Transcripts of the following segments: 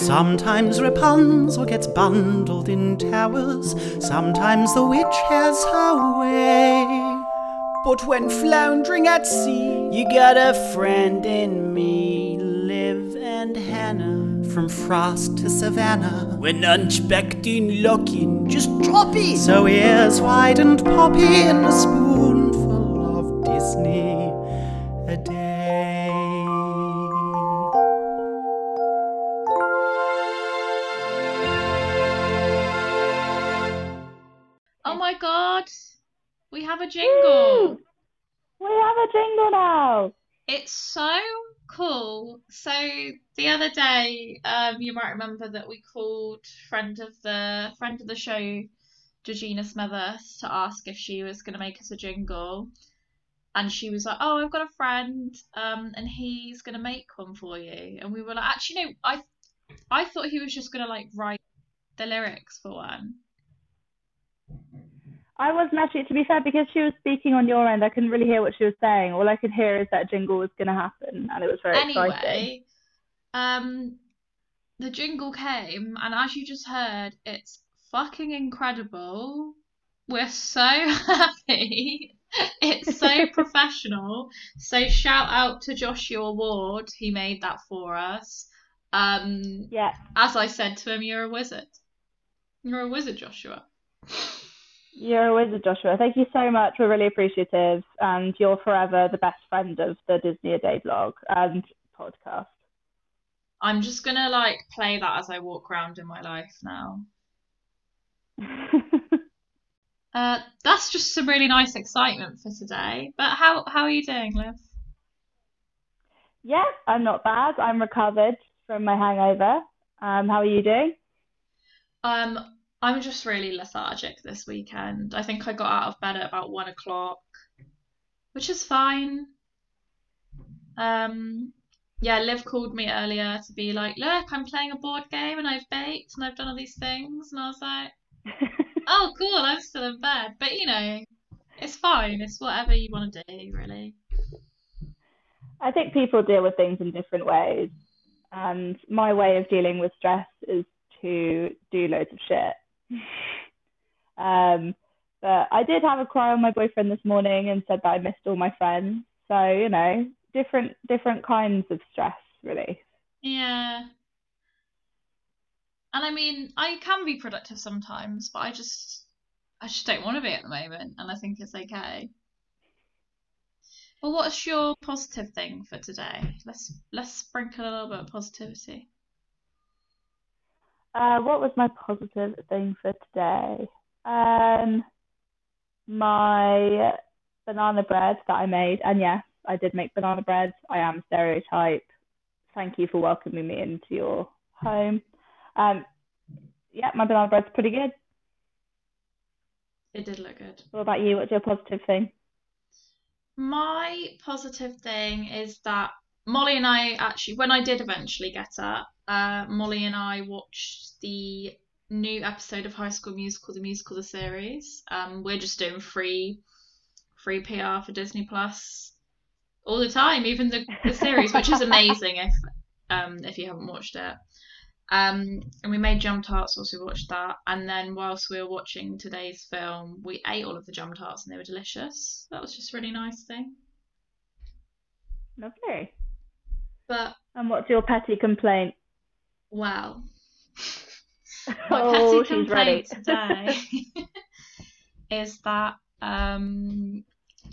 Sometimes Rapunzel gets bundled in towers, sometimes the witch has her way. But when floundering at sea, you got a friend in me, Liv and Hannah. From frost to savannah, When unexpecting looking, just drop it. so ears wide and poppy and a spoonful of Disney we have a jingle. We have a jingle now. It's so cool. So the other day, um, you might remember that we called friend of the friend of the show, Georgina Smithers, to ask if she was going to make us a jingle, and she was like, "Oh, I've got a friend, um, and he's going to make one for you." And we were like, "Actually, no, I, I thought he was just going to like write the lyrics for one." I wasn't actually, to be fair, because she was speaking on your end, I couldn't really hear what she was saying. All I could hear is that a jingle was going to happen, and it was very exciting. Anyway, um, the jingle came, and as you just heard, it's fucking incredible. We're so happy. It's so professional. So shout out to Joshua Ward, he made that for us. Um, Yeah, as I said to him, you're a wizard. You're a wizard, Joshua. You're a wizard, Joshua. Thank you so much. We're really appreciative, and you're forever the best friend of the Disney a Day blog and podcast. I'm just gonna like play that as I walk around in my life now. Uh, that's just some really nice excitement for today. But how how are you doing, Liv? yeah, I'm not bad. I'm recovered from my hangover. Um, how are you doing? Um, I'm just really lethargic this weekend. I think I got out of bed at about one o'clock, which is fine. Um, yeah, Liv called me earlier to be like, look, I'm playing a board game and I've baked and I've done all these things, and I was like, oh, cool, I'm still in bed. But you know, it's fine. It's whatever you want to do, really. I think people deal with things in different ways. And my way of dealing with stress is to do loads of shit. Um, but I did have a cry on my boyfriend this morning and said that I missed all my friends. So, you know, different different kinds of stress relief. Yeah. And I mean, I can be productive sometimes, but I just I just don't want to be at the moment, and I think it's okay. Well, what's your positive thing for today? Let's let's sprinkle a little bit of positivity. Uh, what was my positive thing for today? Um, my banana bread that I made, and yes, I did make banana bread. I am stereotype. Thank you for welcoming me into your home. Um, yeah, my banana bread's pretty good. It did look good. What about you? What's your positive thing? My positive thing is that Molly and I actually, when I did eventually get up, uh, Molly and I watched the new episode of High School Musical, the musical, the series. Um, we're just doing free, free PR for Disney Plus all the time, even the, the series, which is amazing if um if you haven't watched it. Um, and we made jam tarts whilst we watched that, and then whilst we were watching today's film, we ate all of the jam tarts and they were delicious. That was just a really nice thing. Lovely. But And what's your petty complaint? Well, my Oh, petty complaint today is that um,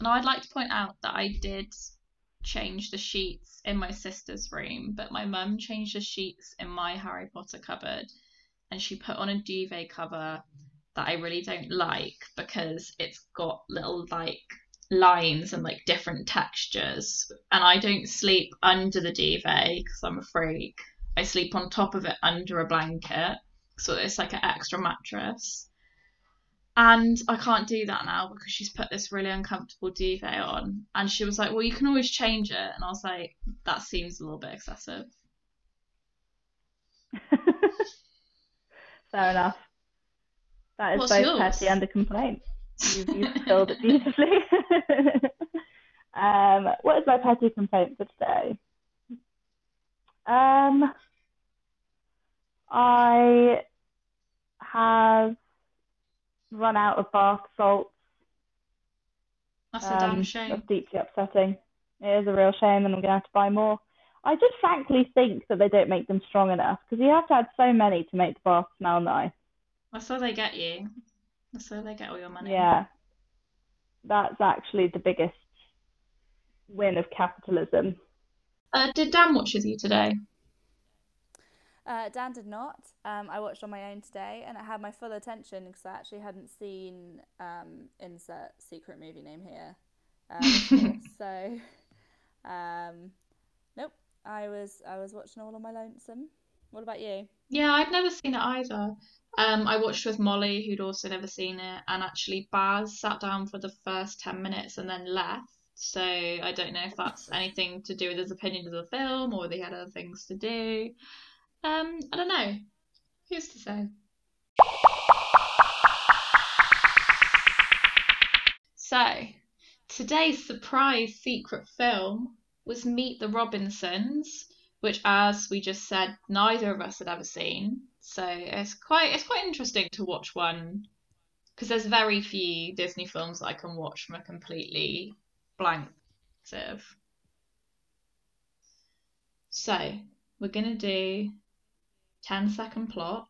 now I'd like to point out that I did change the sheets in my sister's room, but my mum changed the sheets in my Harry Potter cupboard, and she put on a duvet cover that I really don't like because it's got little like lines and like different textures, and I don't sleep under the duvet because I'm a freak. I sleep on top of it under a blanket, so it's like an extra mattress. And I can't do that now because she's put this really uncomfortable duvet on. And she was like, Well, you can always change it. And I was like, That seems a little bit excessive. Fair enough. That is What's both yours? petty and a complaint. You've, you've filled it beautifully. um, what is my petty complaint for today? Um, I have run out of bath salts. That's a damn Um, shame. That's deeply upsetting. It is a real shame, and I'm going to have to buy more. I just frankly think that they don't make them strong enough because you have to add so many to make the bath smell nice. That's how they get you. That's how they get all your money. Yeah, that's actually the biggest win of capitalism. Uh, did Dan watch with you today? Uh, Dan did not. Um, I watched on my own today, and it had my full attention because I actually hadn't seen um, insert secret movie name here. Before. so, um, nope. I was I was watching all on my lonesome. What about you? Yeah, I'd never seen it either. Um, I watched with Molly, who'd also never seen it, and actually Baz sat down for the first 10 minutes and then left. So I don't know if that's anything to do with his opinion of the film or they had other things to do. Um, I don't know. Who's to say? So, today's surprise secret film was Meet the Robinsons, which, as we just said, neither of us had ever seen. So it's quite it's quite interesting to watch one because there's very few Disney films that I can watch from a completely blank. So we're gonna do 10 second plot,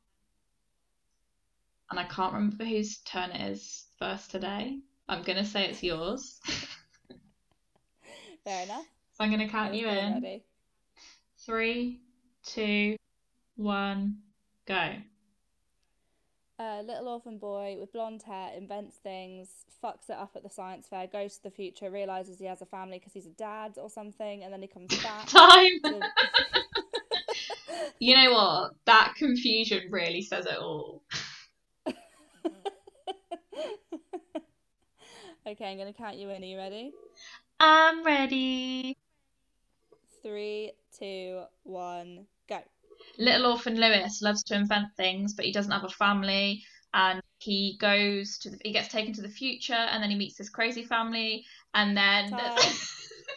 and I can't remember whose turn it is first today. I'm gonna say it's yours. Fair enough. So I'm gonna count you in. ready. Three, two, one, go. A little orphan boy with blonde hair invents things, fucks it up at the science fair, goes to the future, realizes he has a family because he's a dad or something, and then he comes back. Time. to- You know what? That confusion really says it all. okay, I'm gonna count you in. Are you ready? I'm ready. Three, two, one, go. Little orphan Lewis loves to invent things, but he doesn't have a family. And he goes to the, he gets taken to the future, and then he meets this crazy family, and then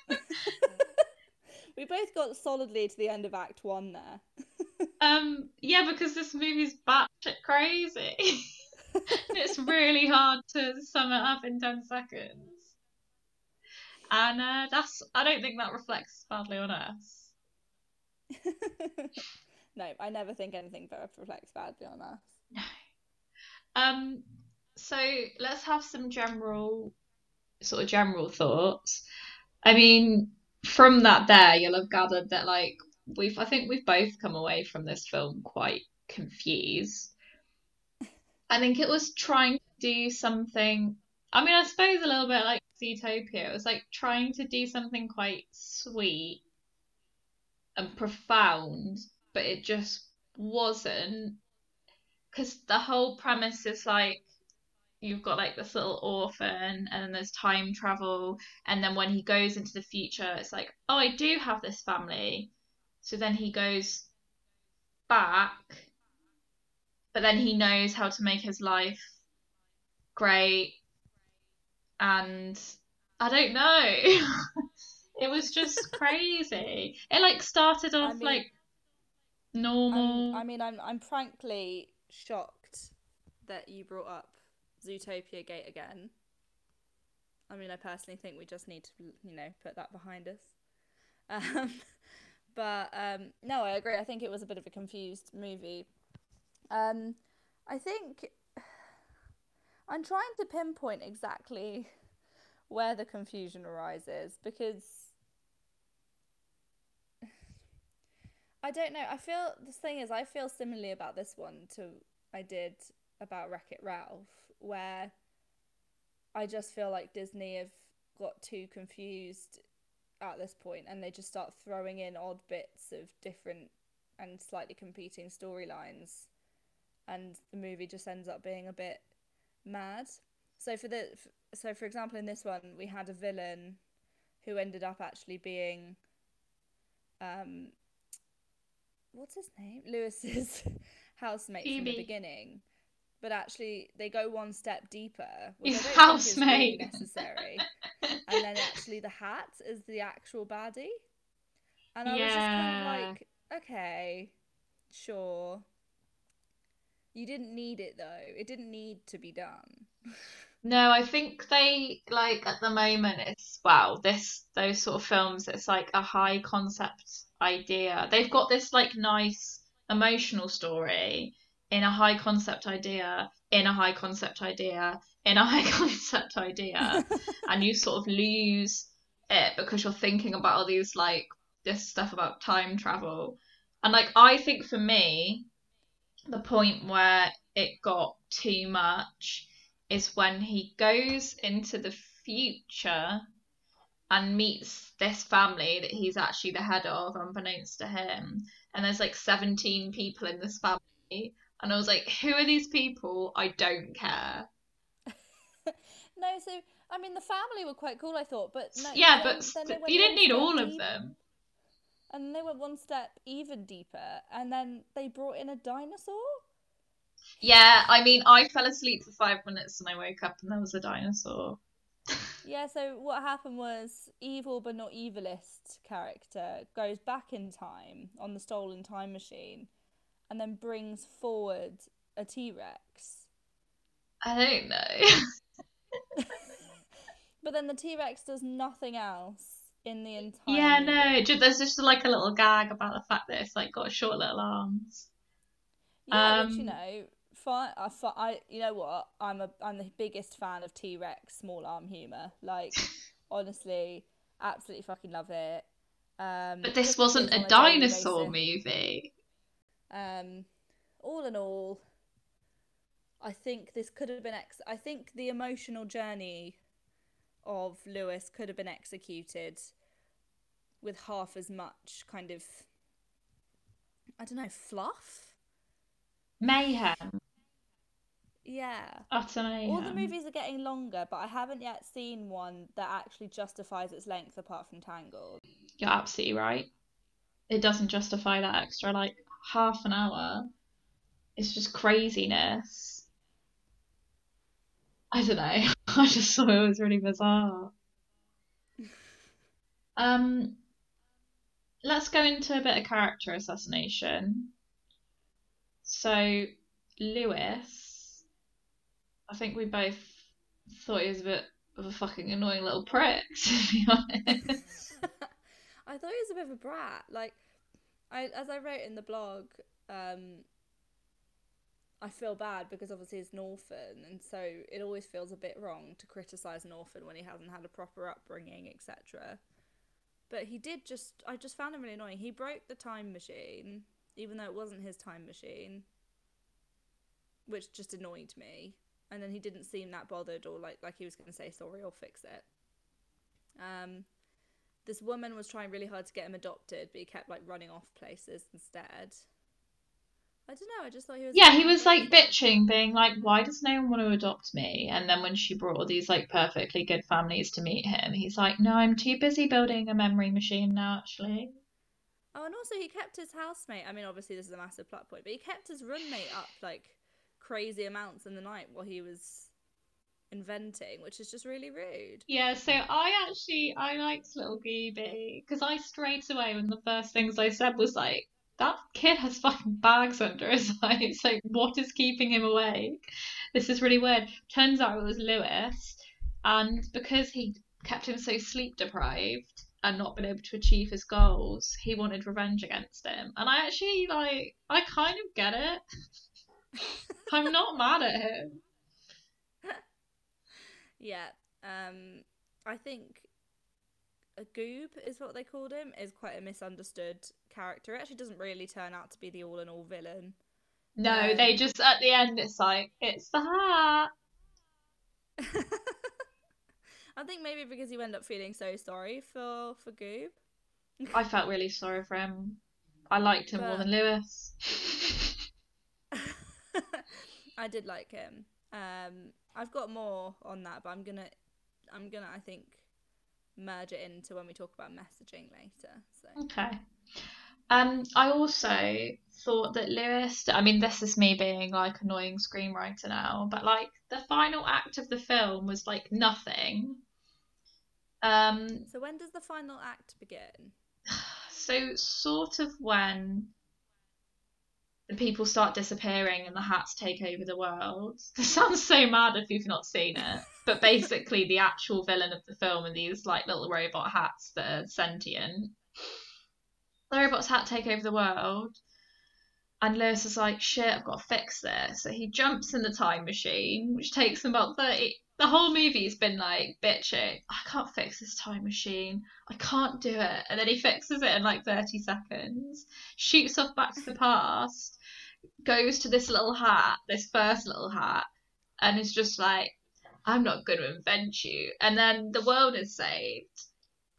we both got solidly to the end of Act One there. um yeah, because this movie's batshit crazy. it's really hard to sum it up in ten seconds, and uh, that's I don't think that reflects badly on us. No, I never think anything that reflects badly on us. No. Um, so let's have some general, sort of general thoughts. I mean, from that there, you'll have gathered that like we've, I think we've both come away from this film quite confused. I think it was trying to do something. I mean, I suppose a little bit like Zootopia. It was like trying to do something quite sweet and profound, but it just wasn't. Because the whole premise is like you've got like this little orphan and then there's time travel and then when he goes into the future it's like oh I do have this family. So then he goes back but then he knows how to make his life great. And I don't know. It was just crazy. It like started off mean- like normal I'm, I mean, I'm I'm frankly shocked that you brought up Zootopia Gate again. I mean, I personally think we just need to, you know, put that behind us. Um, but um, no, I agree. I think it was a bit of a confused movie. Um, I think I'm trying to pinpoint exactly where the confusion arises because I don't know. I feel the thing is, I feel similarly about this one to I did about Wreck It Ralph, where I just feel like Disney have got too confused at this point and they just start throwing in odd bits of different and slightly competing storylines and the movie just ends up being a bit mad. So for the so for example in this one we had a villain who ended up actually being um what's his name? Lewis's housemate from the beginning. But actually they go one step deeper, Your which I don't think is really housemate. necessary. and then actually the hat is the actual baddie. And I was just kind of like, okay, sure. You didn't need it though. It didn't need to be done. No, I think they like at the moment it's well, this those sort of films, it's like a high concept idea. They've got this like nice emotional story in a high concept idea, in a high concept idea, in a high concept idea, and you sort of lose it because you're thinking about all these like this stuff about time travel. And like I think for me, the point where it got too much is when he goes into the future and meets this family that he's actually the head of, unbeknownst to him. And there's like 17 people in this family. And I was like, who are these people? I don't care. no, so I mean the family were quite cool, I thought, but no, yeah, but then they st- went you didn't need all of deep- them. And they went one step even deeper, and then they brought in a dinosaur. Yeah, I mean, I fell asleep for five minutes and I woke up and there was a dinosaur. Yeah, so what happened was evil but not evilist character goes back in time on the stolen time machine and then brings forward a T Rex. I don't know. But then the T Rex does nothing else in the entire yeah, no, there's just like a little gag about the fact that it's like got short little arms. Yeah, Um, you know, fi- I, fi- I, you know what? I'm a, I'm the biggest fan of T Rex small arm humor. Like, honestly, absolutely fucking love it. Um, But this wasn't a dinosaur movie. Um, all in all, I think this could have been. Ex- I think the emotional journey of Lewis could have been executed with half as much kind of. I don't know, fluff. Mayhem. Yeah. Utter mayhem. All the movies are getting longer, but I haven't yet seen one that actually justifies its length apart from Tangled. You're absolutely right. It doesn't justify that extra like half an hour. It's just craziness. I don't know. I just thought it was really bizarre. Um, let's go into a bit of character assassination. So, Lewis, I think we both thought he was a bit of a fucking annoying little prick, to be honest. I thought he was a bit of a brat. Like, I as I wrote in the blog, um, I feel bad because obviously he's an orphan, and so it always feels a bit wrong to criticize an orphan when he hasn't had a proper upbringing, etc. But he did just, I just found him really annoying. He broke the time machine, even though it wasn't his time machine, which just annoyed me. And then he didn't seem that bothered or like like he was going to say sorry or fix it. Um, this woman was trying really hard to get him adopted, but he kept like running off places instead. I don't know. I just thought he was. Yeah, he was like bitching, being like, "Why does no one want to adopt me?" And then when she brought all these like perfectly good families to meet him, he's like, "No, I'm too busy building a memory machine now, actually." Oh, and also he kept his housemate. I mean, obviously this is a massive plot point, but he kept his roommate up like crazy amounts in the night while he was inventing, which is just really rude. Yeah, so I actually I liked little Gooby because I straight away when the first things I said was like, "That kid has fucking bags under his eyes. Like, what is keeping him awake? This is really weird." Turns out it was Lewis, and because he kept him so sleep deprived and not been able to achieve his goals, he wanted revenge against him. And I actually like I kind of get it. I'm not mad at him. Yeah. Um, I think a goob is what they called him is quite a misunderstood character. It actually doesn't really turn out to be the all-in-all villain. No, Um, they just at the end it's like it's the hat. I think maybe because you end up feeling so sorry for for Goob. I felt really sorry for him. I liked him more than Lewis. I did like him. Um, I've got more on that, but I'm gonna, I'm gonna, I think, merge it into when we talk about messaging later. So Okay. Um, I also thought that Lewis, I mean, this is me being like annoying screenwriter now, but like the final act of the film was like nothing. Um, So when does the final act begin? so sort of when the people start disappearing and the hats take over the world. This sounds so mad if you've not seen it. But basically the actual villain of the film are these like little robot hats that are sentient. The robots hat take over the world. And Lewis is like, shit, I've got to fix this. So he jumps in the time machine, which takes him about 30. The whole movie's been like bitching, I can't fix this time machine. I can't do it. And then he fixes it in like 30 seconds, shoots off back to the past, goes to this little hat, this first little hat, and is just like, I'm not going to invent you. And then the world is saved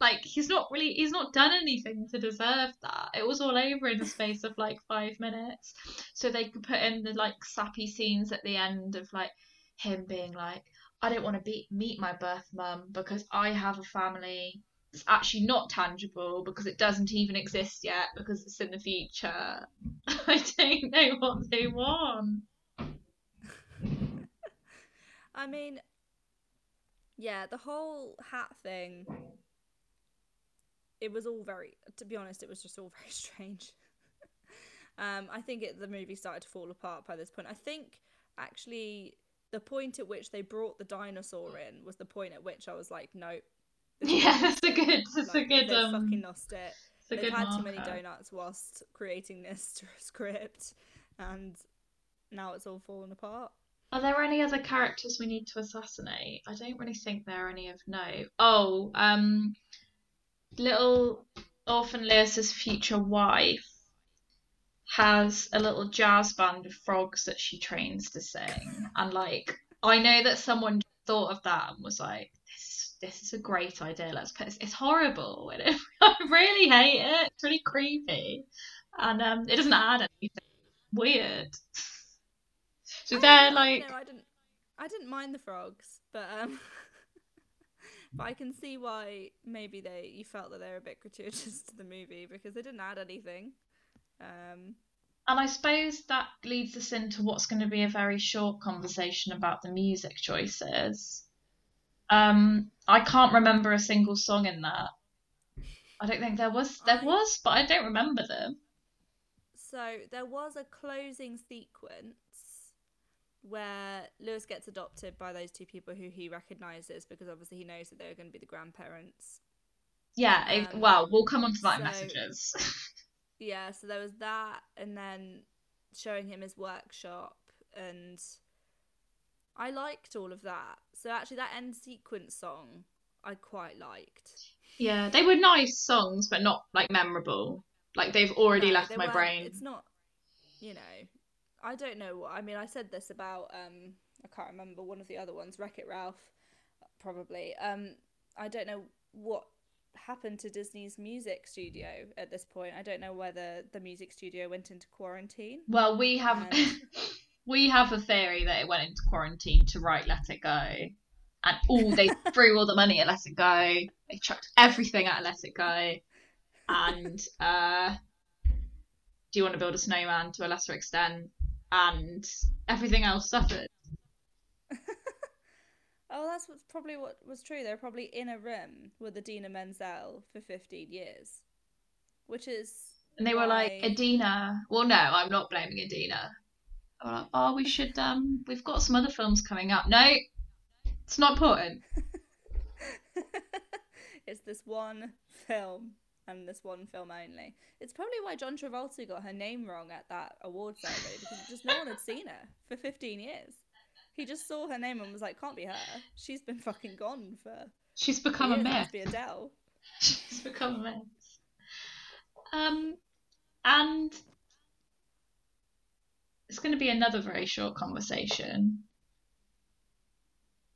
like he's not really he's not done anything to deserve that it was all over in the space of like five minutes so they could put in the like sappy scenes at the end of like him being like i don't want to be meet my birth mum because i have a family it's actually not tangible because it doesn't even exist yet because it's in the future i don't know what they want I mean, yeah, the whole hat thing. It was all very, to be honest, it was just all very strange. um, I think it, the movie started to fall apart by this point. I think actually the point at which they brought the dinosaur in was the point at which I was like, nope. yeah that's a good that's like, a good they um fucking lost it. They've had too many donuts whilst creating this script, and now it's all fallen apart. Are there any other characters we need to assassinate? I don't really think there are any of note. Oh, um, little Orphan Lewis's future wife has a little jazz band of frogs that she trains to sing, and like I know that someone thought of that and was like, "This, this is a great idea. Let's put this." It's horrible. and I really hate it. It's really creepy, and um, it doesn't add anything. Weird. So I they're know, like. no, I didn't, I didn't mind the frogs, but um, but I can see why maybe they you felt that they were a bit gratuitous to the movie because they didn't add anything. Um, And I suppose that leads us into what's going to be a very short conversation about the music choices. Um, I can't remember a single song in that. I don't think there was. There I- was, but I don't remember them. so there was a closing sequence where Lewis gets adopted by those two people who he recognizes because obviously he knows that they're going to be the grandparents. Yeah. Um, well, we'll come on to that in so- messages. Yeah, so there was that, and then showing him his workshop, and I liked all of that. So actually, that end sequence song I quite liked. yeah, they were nice songs, but not like memorable. Like they've already No, left they my brain. It's not, you know, I don't know. what I mean, I said this about um, I can't remember one of the other ones, Wreck It Ralph, probably. Um, I don't know what happened to Disney's music studio at this point. I don't know whether the music studio went into quarantine. Well, we have And- we have a theory that it went into quarantine to write Let It Go, and all they threw all the money at Let It Go. They chucked everything at Let It Go, and uh, Do You Want to Build a Snowman to a lesser extent, and everything else suffered. Oh, that's what's probably what was true. They're probably in a room with Idina Menzel for 15 years, which is. And they were like, why- Idina. Well, no, I'm not blaming Idina. Like, oh, we should. Um, we've got some other films coming up. No, it's not important. it's this one film and this one film only. It's probably why John Travolta got her name wrong at that award ceremony because just no one had seen her for 15 years. He just saw her name and was like, "Can't be her. She's been fucking gone for She's become a years. It myth. must be Adele." She's become a myth. Um, and it's going to be another very short conversation.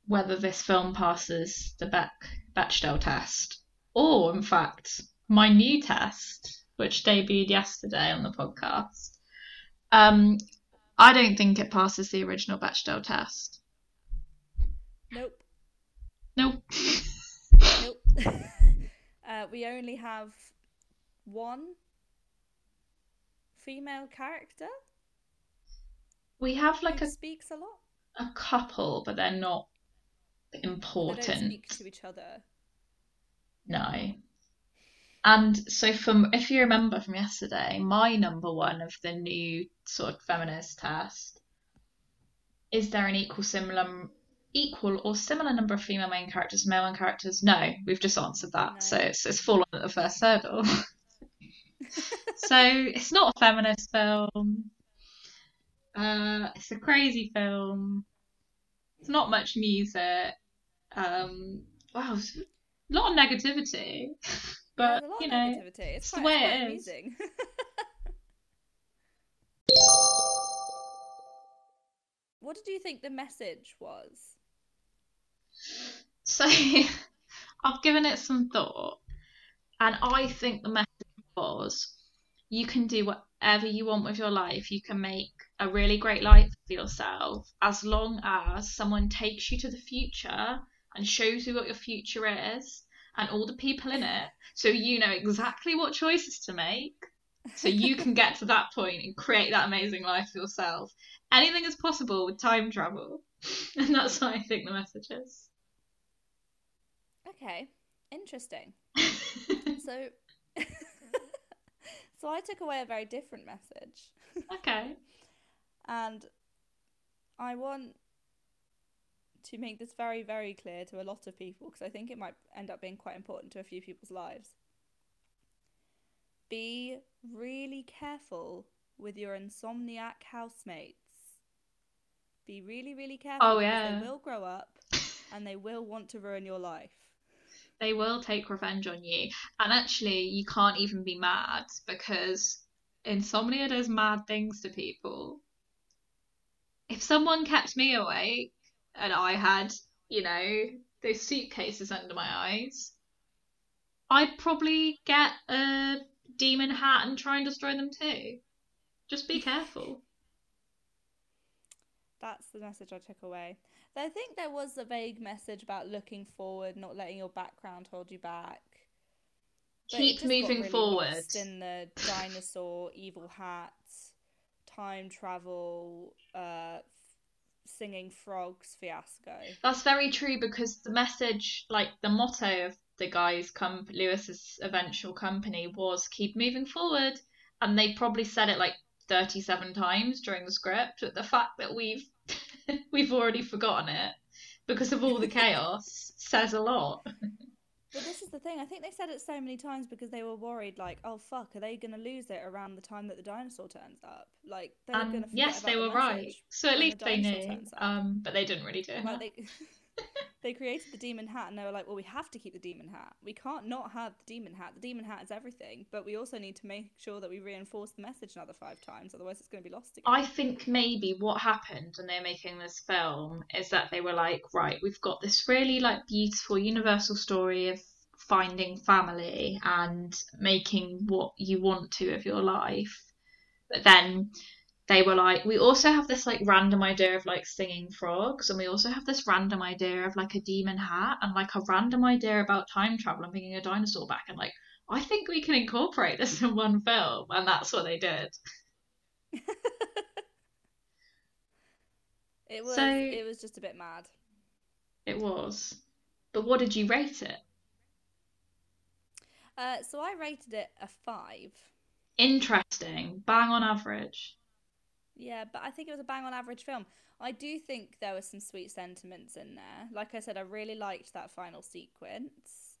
Whether this film passes the Beck Bechdel test, or in fact my new test, which debuted yesterday on the podcast. Um, I don't think it passes the original Bechdel test. Nope. Nope. Nope. uh, we only have one female character. we have like a, speaks a lot. a couple, but they're not They don't important. speak to each other. No. And so, from if you remember from yesterday, my number one of the new sort of feminist test is there an equal similar equal or similar number of female main characters, male main characters? No, we've just answered that. No. So it's, it's fallen at the first hurdle. so it's not a feminist film. Uh, it's a crazy film. It's not much music. Um, wow, a lot of negativity. But There's a lot you of know, negativity. it's It's, the quite, way it's it quite is. amusing. what did you think the message was? So I've given it some thought, and I think the message was you can do whatever you want with your life. You can make a really great life for yourself as long as someone takes you to the future and shows you what your future is and all the people in it so you know exactly what choices to make so you can get to that point and create that amazing life yourself. Anything is possible with time travel. And that's what I think the message is. Okay, interesting. So, so I took away a very different message, okay. and I want to make this very, very clear to a lot of people because I think it might end up being quite important to a few people's lives. Be really careful with your insomniac housemates. Be really, really careful Oh, yeah. they will grow up and they will want to ruin your life. They will take revenge on you. And actually, you can't even be mad because insomnia does mad things to people. If someone kept me awake and I had, you know, those suitcases under my eyes, I'd probably get a demon hat and try and destroy them too. Just be careful. That's the message I took away. I think there was a vague message about looking forward, not letting your background hold you back. But Keep moving really forward. in the dinosaur, evil hats, time travel, uh, singing frogs fiasco. That's very true because the message, like the motto of the guy's comp Lewis's eventual company was keep moving forward. And they probably said it like 37 times during the script. But the fact that we've we've already forgotten it because of all the chaos says a lot. But this is the thing. I think they said it so many times because they were worried, like, oh fuck, are they going to lose it around the time that the dinosaur turns up? Like, they're going And to yes, they were right. So at when the least they knew. Um, but they didn't really do it. They, they created the demon hat, and they were like, "Well, we have to keep the demon hat. We can't not have the demon hat. The demon hat is everything, but we also need to make sure that we reinforce the message another five times. Otherwise, it's going to be lost again." I think maybe what happened when they're making this film is that they were like, right, we've got this really like beautiful universal story of finding family and making what you want to of your life. But then they were like, we also have this like random idea of like singing frogs, and we also have this random idea of like a demon hat, and like a random idea about time travel and bringing a dinosaur back. And like, I think we can incorporate this in one film, and that's what they did. it was So- it was just a bit mad. It was. But what did you rate it? Uh, so I rated it a five. Interesting. Bang on average. Yeah, but I think it was a bang on average film. I do think there were some sweet sentiments in there. Like I said, I really liked that final sequence.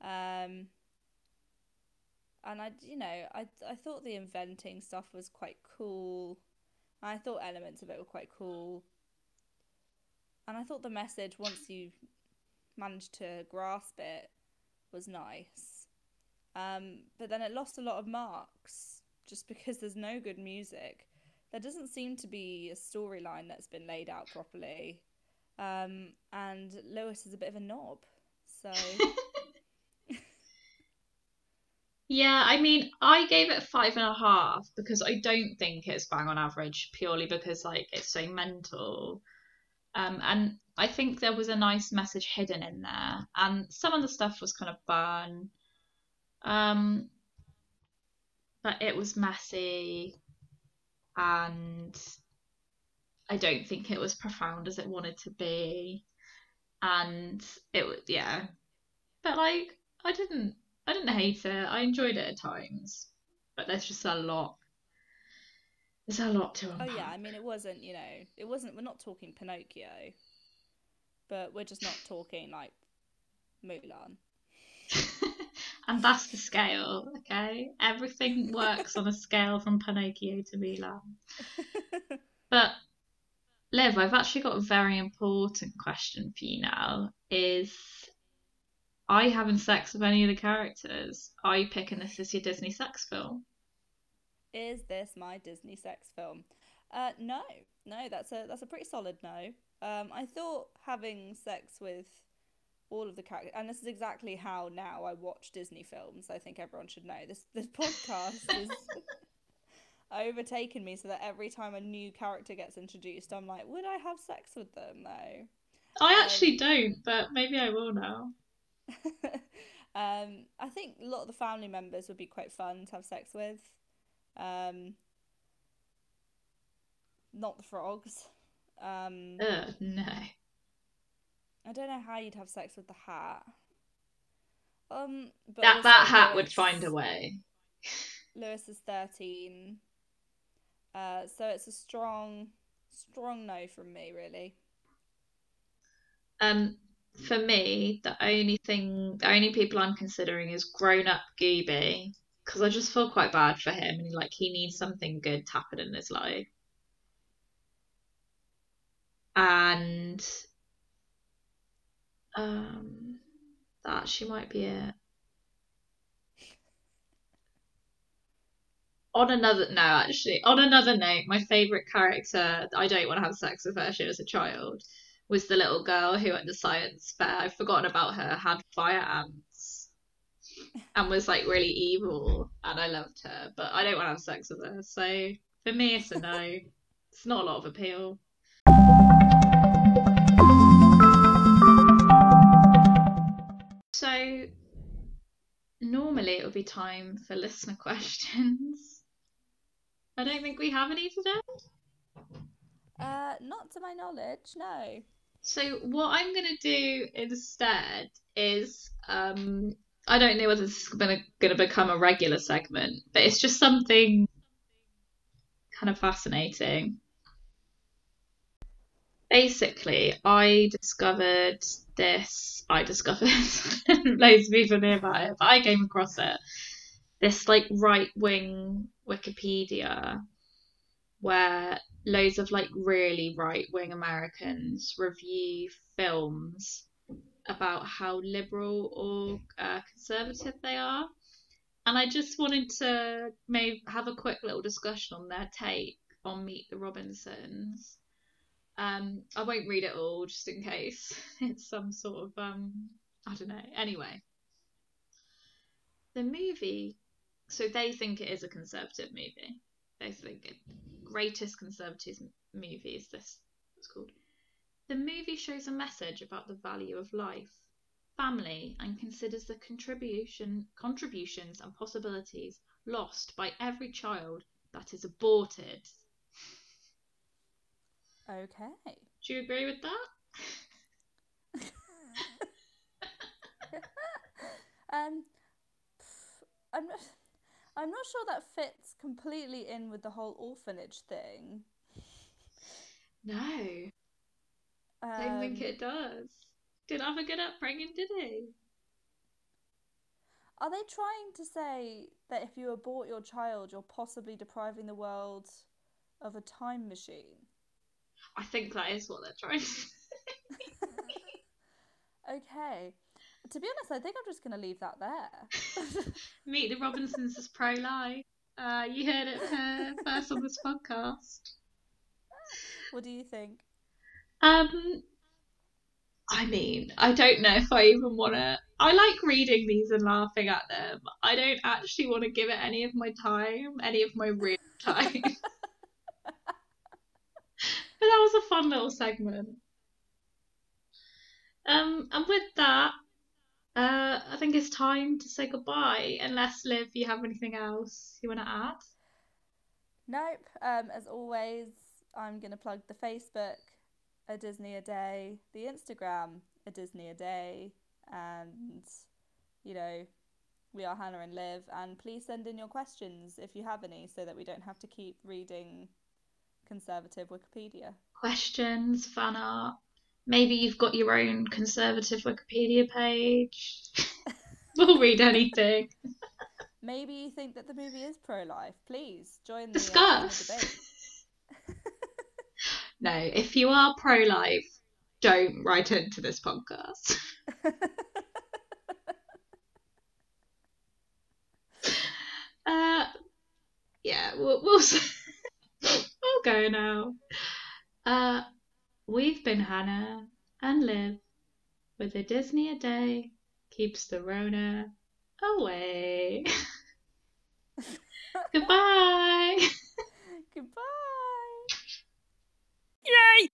Um, and I, you know, I I thought the inventing stuff was quite cool. I thought elements of it were quite cool. And I thought the message, once you managed to grasp it, was nice. Um, but then it lost a lot of marks just because there's no good music there doesn't seem to be a storyline that's been laid out properly. Um, and Lewis is a bit of a knob. So, Yeah, I mean, I gave it five and a half because I don't think it's bang on average purely because like it's so mental. Um, and I think there was a nice message hidden in there, and some of the stuff was kind of fun. Um, but it was messy, and I don't think it was profound as it wanted to be. And it was, yeah. But like, I didn't I didn't hate it. I enjoyed it at times, but there's just a lot. There's a lot to unpack. Oh yeah, I mean it wasn't, you know, it wasn't we're not talking Pinocchio. But we're just not talking like Mulan. and that's the scale, okay? Everything works on a scale from Pinocchio to Mulan. But Liv, I've actually got a very important question for you now. Is are you having sex with any of the characters? Are you picking this as your Disney sex film? Is this my Disney sex film? Uh no. No, that's a that's a pretty solid no. Um I thought having sex with all of the characters and this is exactly how now I watch Disney films. I think everyone should know. This this podcast is overtaken me so that every time a new character gets introduced I'm like, would I have sex with them though? I actually don't, but maybe I will now. um, I think a lot of the family members would be quite fun to have sex with. Um, not the frogs. Um, Ugh, no. I don't know how you'd have sex with the hat. Um, but That that hat would find a way. Lewis is thirteen, uh, so it's a strong, strong no from me, really. Um, for me, the only thing, the only people I'm considering is grown-up Gooby, because I just feel quite bad for him, and like he needs something good to happen in his life. And um, that she might be it. On another no, actually, on another note, my favorite character, I don't want to have sex with her. She was a child. Was the little girl who at the science fair, I've forgotten about her, had fire ants and was like really evil, and I loved her, but I don't want to have sex with her. So for me, it's a no. It's not a lot of appeal. So normally it would be time for listener questions. I don't think we have any today. Uh, not to my knowledge, no. So what I'm gonna do instead is um I don't know whether this is gonna gonna become a regular segment, but it's just something kind of fascinating. Basically, I discovered this. I discovered loads of people knew about it, but I came across it. This like right wing Wikipedia where loads of like really right wing Americans review films about how liberal or uh, conservative they are. And I just wanted to maybe have a quick little discussion on their take on Meet the Robinsons. Um, I won't read it all just in case it's some sort of um, I don't know. Anyway, the movie, so they think it is a conservative movie. They think it greatest conservative movie is this it's called. The movie shows a message about the value of life, family, and considers the contribution contributions and possibilities lost by every child that is aborted. Okay. Do you agree with that? um, I'm not, I'm not sure that fits completely in with the whole orphanage thing. No, I don't think Um, it does. Didn't have a good upbringing, did he? Are they trying to say that if you abort your child, you're possibly depriving the world of a time machine? I think that is what they're trying to say. Okay. To be honest, I think I'm just going to leave that there. Meet the Robinsons is pro life. Uh, you heard it uh, first on this podcast. what do you think? Um, I mean, I don't know if I even want to. I like reading these and laughing at them. I don't actually want to give it any of my time, any of my real time. But that was a fun little segment. Um, and with that, uh, I think it's time to say goodbye. Unless Liv, you have anything else you want to add? Nope. Um, as always, I'm going to plug the Facebook, a Disney a day, the Instagram, a Disney a day, and, you know, We are Hannah and Liv, and please send in your questions if you have any, so that we don't have to keep reading conservative Wikipedia. Questions, fan art. Maybe you've got your own conservative Wikipedia page. we'll read anything. Maybe you think that the movie is pro-life. Please join the, uh, Discuss. debate. no, if you are pro life, don't write into this podcast. Uh, yeah, we'll, we'll, s- we'll go now. Uh, we've been Hannah and Liv with a Disney a day keeps the Rona away. Goodbye. Goodbye. Yay!